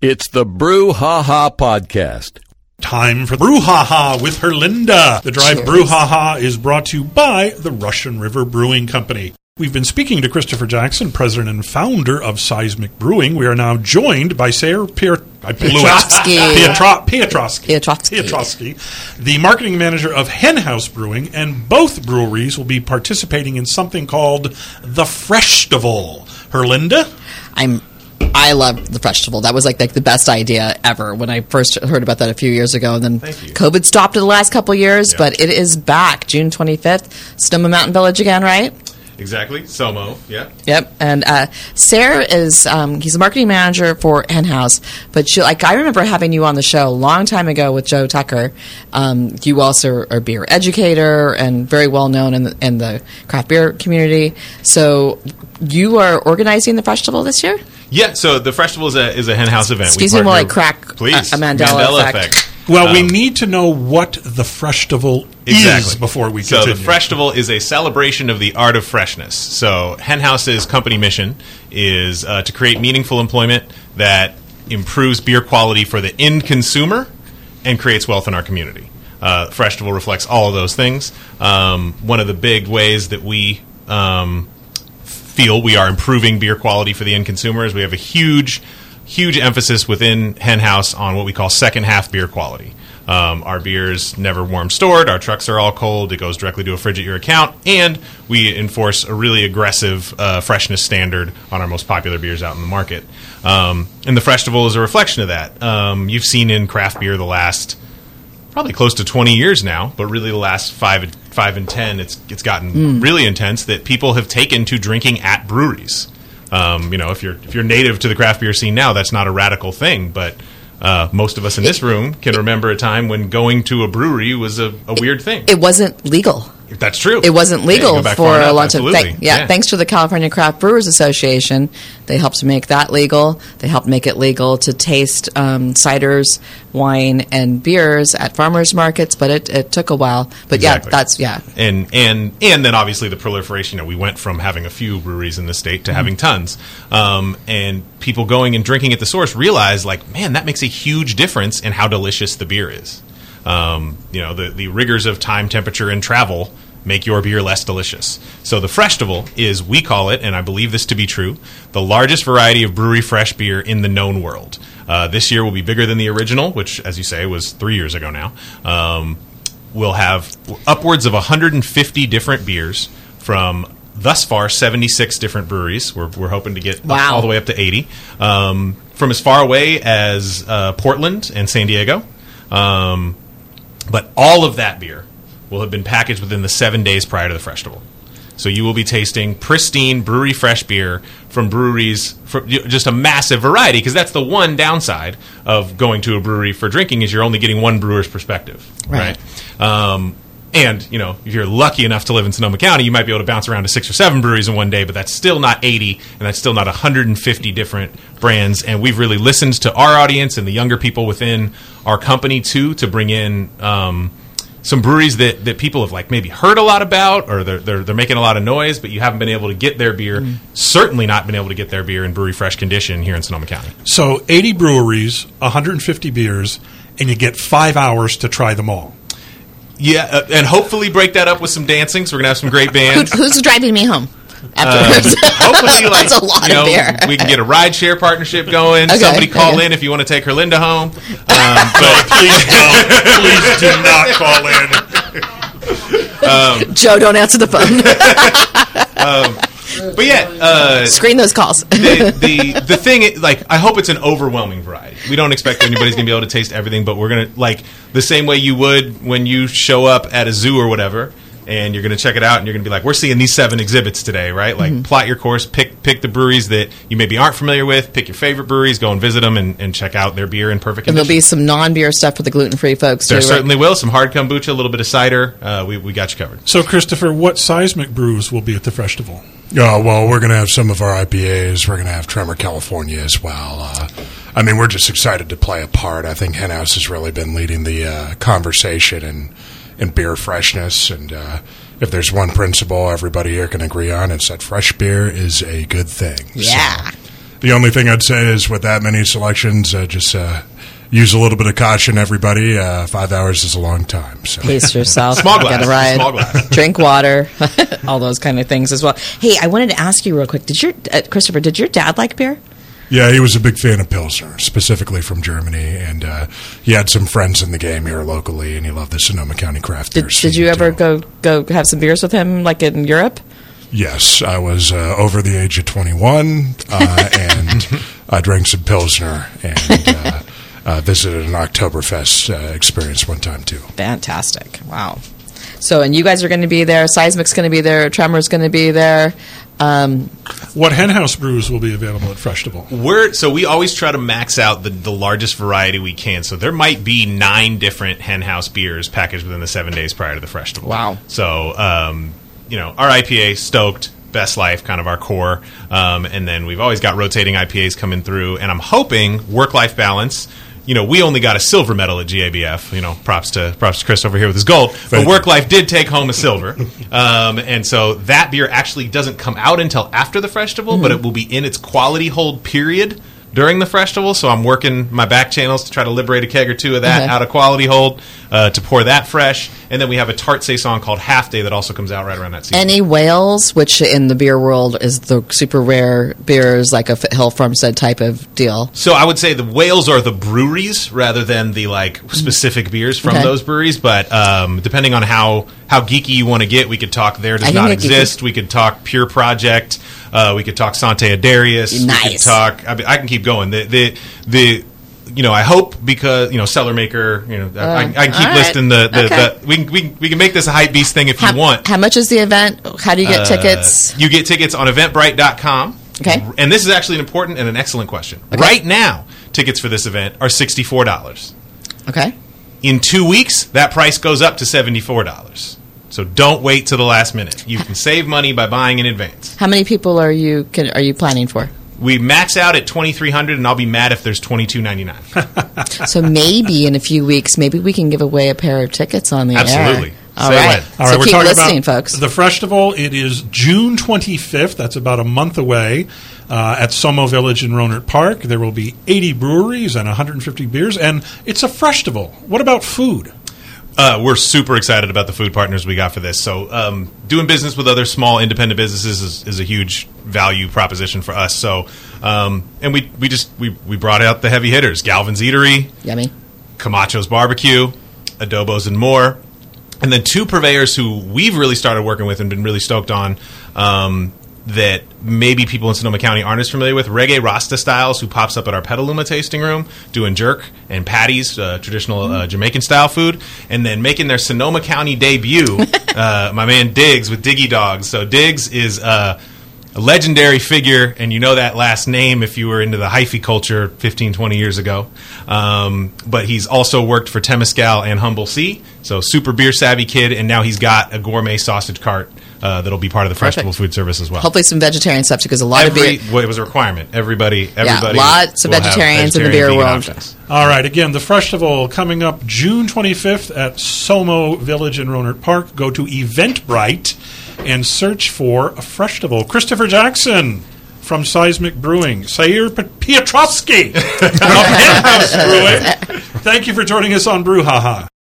It's the Brew Ha Ha Podcast. Time for Brouhaha with Herlinda. The Drive Cheers. Brouhaha is brought to you by the Russian River Brewing Company. We've been speaking to Christopher Jackson, president and founder of Seismic Brewing. We are now joined by Sarah Pier- I blew. Piotrowski. Pietro- Piotrowski. Piotrowski. Piotrowski, the marketing manager of Hen House Brewing, and both breweries will be participating in something called the Freshtival. Herlinda? I'm I love the festival. That was like, like the best idea ever when I first heard about that a few years ago. And then. COVID stopped in the last couple years, Yeah. but it is back June 25th. Sonoma Mountain Village again, right? Exactly. Somo. Yeah. Yep. And uh, Sarah is um, he's a marketing manager for Hen House, but she, like I remember having you on the show a long time ago with Joe Tucker. Um, you also are a beer educator and very well known in the, in the craft beer community. So you are organizing the festival this year. Yeah. So the festival is a is a hen house event. Excuse We me while I crack please a- a Mandela effect. Well, we Um, need to know what the festival Exactly. is before we so continue. the festival is a celebration of the art of freshness. So Hen House's company mission is uh, to create meaningful employment that improves beer quality for the end consumer and creates wealth in our community. Uh, Freshtival reflects all of those things. Um, one of the big ways that we um, feel we are improving beer quality for the end consumers. We have a huge, huge emphasis within Henhouse on what we call second half beer quality. Um, our beers never warm stored. Our trucks are all cold. It goes directly to a fridge at your account, and we enforce a really aggressive uh, freshness standard on our most popular beers out in the market. Um, and the Freshtival is a reflection of that. Um, you've seen in craft beer the last probably close to 20 years now, but really the last five, five and 10, it's, it's gotten really intense that people have taken to drinking at breweries. Um, you know, if you're, if you're native to the craft beer scene now, that's not a radical thing, but uh, most of us in this room can remember a time when going to a brewery was a, a weird thing. It wasn't legal. That's true. It wasn't legal back for a long time. Thank- yeah, thanks to the California Craft Brewers Association, they helped make that legal. They helped make it legal to taste um, ciders, wine, and beers at farmers markets. But it, it took a while. But Exactly. yeah, that's yeah. and and and then obviously the proliferation. You know, we went from having a few breweries in the state to having tons, um, and people going and drinking at the source realize like, man, that makes a huge difference in how delicious the beer is. Um, you know, the the rigors of time, temperature, and travel make your beer less delicious. So the Freshtival is, we call it, and I believe this to be true, the largest variety of brewery fresh beer in the known world. Uh, this year will be bigger than the original, which, as you say, was three years ago now. Um, we'll have upwards of 150 different beers from thus far 76 different breweries. We're, we're hoping to get Wow. all the way up to 80 um, from as far away as uh, Portland and San Diego. Um, but all of that beer will have been packaged within the seven days prior to the festival. So you will be tasting pristine brewery fresh beer from breweries, for just a massive variety. Because that's the one downside of going to a brewery for drinking is you're only getting one brewer's perspective, Right. right? Um, and you know, if you're lucky enough to live in Sonoma County, you might be able to bounce around to six or seven breweries in one day. But that's still not 80, and that's still not 150 different brands. And we've really listened to our audience and the younger people within our company too to bring in. Um, some breweries that, that people have like maybe heard a lot about or they're, they're, they're making a lot of noise but you haven't been able to get their beer. Certainly not been able to get their beer in brewery fresh condition here in sonoma county. So 80 breweries, 150 beers, and you get five hours to try them all. yeah uh, and hopefully break that up with some dancing so we're gonna have some great Who, bands. who's driving me home afterwards? hopefully like that's a lot you know, of beer. we can get a ride share partnership going Okay, somebody call okay. in if you want to take Herlinda home um, but Please don't. Please do not call in. Joe, don't answer the phone. but yeah uh, Screen those calls. the, the the thing like I hope it's an overwhelming variety. We don't expect anybody's gonna be able to taste everything, but we're gonna like the same way you would when you show up at a zoo or whatever, and you're gonna check it out, and you're gonna be like, we're seeing these seven exhibits today, right? Like Mm-hmm. plot your course, pick pick the breweries that you maybe aren't familiar with, pick your favorite breweries, go and visit them, and, and check out their beer in perfect and there'll be some non-beer stuff for the gluten-free folks there too. right? certainly will some hard kombucha, a little bit of cider. Uh, we we got you covered. So, Christopher, what seismic brews will be at the festival? Oh, well, we're going to have some of our IPAs. We're going to have Tremor California as well. Uh, I mean, we're just excited to play a part. I think Hen House has really been leading the uh, conversation and, and beer freshness. And uh, if there's one principle everybody here can agree on, it's that fresh beer is a good thing. Yeah. So, the only thing I'd say is with that many selections, uh, just uh, use a little bit of caution, everybody. Uh, five hours is a long time. So. Pace yourself. Small Get glass, a ride. small glass. Drink water. all those kind of things as well. Hey, I wanted to ask you real quick. Did your uh, Christopher? Did your dad like beer? Yeah, he was a big fan of Pilsner, specifically from Germany, and uh, he had some friends in the game here locally, and he loved the Sonoma County craft Did, beer did scene, you ever too. go go have some beers with him, like in Europe? Yes, I was uh, over the age of 21, uh, and I drank some Pilsner and uh, uh, visited an Oktoberfest uh, experience one time, too. Fantastic! Wow. So, and you guys are going to be there. Seismic's going to be there. Tremor's going to be there. Um, What henhouse brews will be available at Festival? We're so we always try to max out the, the largest variety we can. So there might be nine different hen house beers packaged within the seven days prior to the festival. Wow. So um, you know our IPA stoked. Best Life, kind of our core, um, and then we've always got rotating IPAs coming through. And I'm hoping work life balance. You know, we only got a silver medal at GABF. You know, props to props to Chris over here with his gold. but work life did take home a silver, um, and so that beer actually doesn't come out until after the festival, but it will be in its quality hold period during the festival. So I'm working my back channels to try to liberate a keg or two of that Okay. out of quality hold uh, to pour that fresh, and then we have a tart saison called Half Day that also comes out right around that season. any whales, which in the beer world is the super rare beers, like a Hill Farmstead type of deal. So I would say the whales are the breweries rather than the like specific beers from Okay. those breweries. But um, depending on how how geeky you want to get, we could talk there does not get geeky. exist. We could talk Pure Project. Uh, we could talk Sante Adarius. We could Nice. talk. I, mean, I can keep going. The the the. You know, I hope because you know Cellarmaker. You know, I, I can keep right. listing the the, Okay. the we, can, we can we can make this a hype beast thing if How, you want. how much is the event? How do you get tickets? Uh, you get tickets on eventbrite.com. Okay. And this is actually an important and an excellent question. Right now, tickets for this event are $64. Okay. In two weeks, that price goes up to $74. So don't wait to the last minute. You can save money by buying in advance. How many people are you can, are you planning for? We max out at 2300 and I'll be mad if there's 2299 So maybe in a few weeks, maybe we can give away a pair of tickets on the Absolutely. air. All Say right. when. All so we're keep talking listening, about folks. the festival. It is June 25th. That's about a month away uh, at Somo Village in Rohnert Park. There will be 80 breweries and 150 beers, and it's a festival. What about food? Uh, we're super excited about the food partners we got for this. So, um, doing business with other small independent businesses is, is a huge value proposition for us. So, um, and we we just we we brought out the heavy hitters: Galvin's Eatery, Yummy. Camacho's Barbecue, Adobos and more. And then two purveyors who we've really started working with and been really stoked on um, that maybe people in Sonoma County aren't as familiar with. Reggae Rasta Styles, who pops up at our Petaluma tasting room doing jerk and patties, uh, traditional uh, Jamaican style food. And then making their Sonoma County debut, uh, my man Diggs with Diggy Dogs. So Diggs is. Uh, a legendary figure, and you know that last name if you were into the hyphy culture 15, 20 years ago. Um, but he's also worked for Temescal and Humble Sea, so super beer savvy kid, and now he's got a gourmet sausage cart uh, that'll be part of the festival food service as well. Hopefully, some vegetarian stuff because a lot Every, of beer. well, it was a requirement. Everybody, everybody, lots of will have vegetarians in the beer world. options. All right, again, the festival coming up June 25th at Somo Village in Rohnert Park. Go to Eventbrite and search for a festival. Christopher Jackson from Seismic Brewing, Sarah P- Piotrowski of Henhouse Brewing. Thank you for joining us on Brew Haha.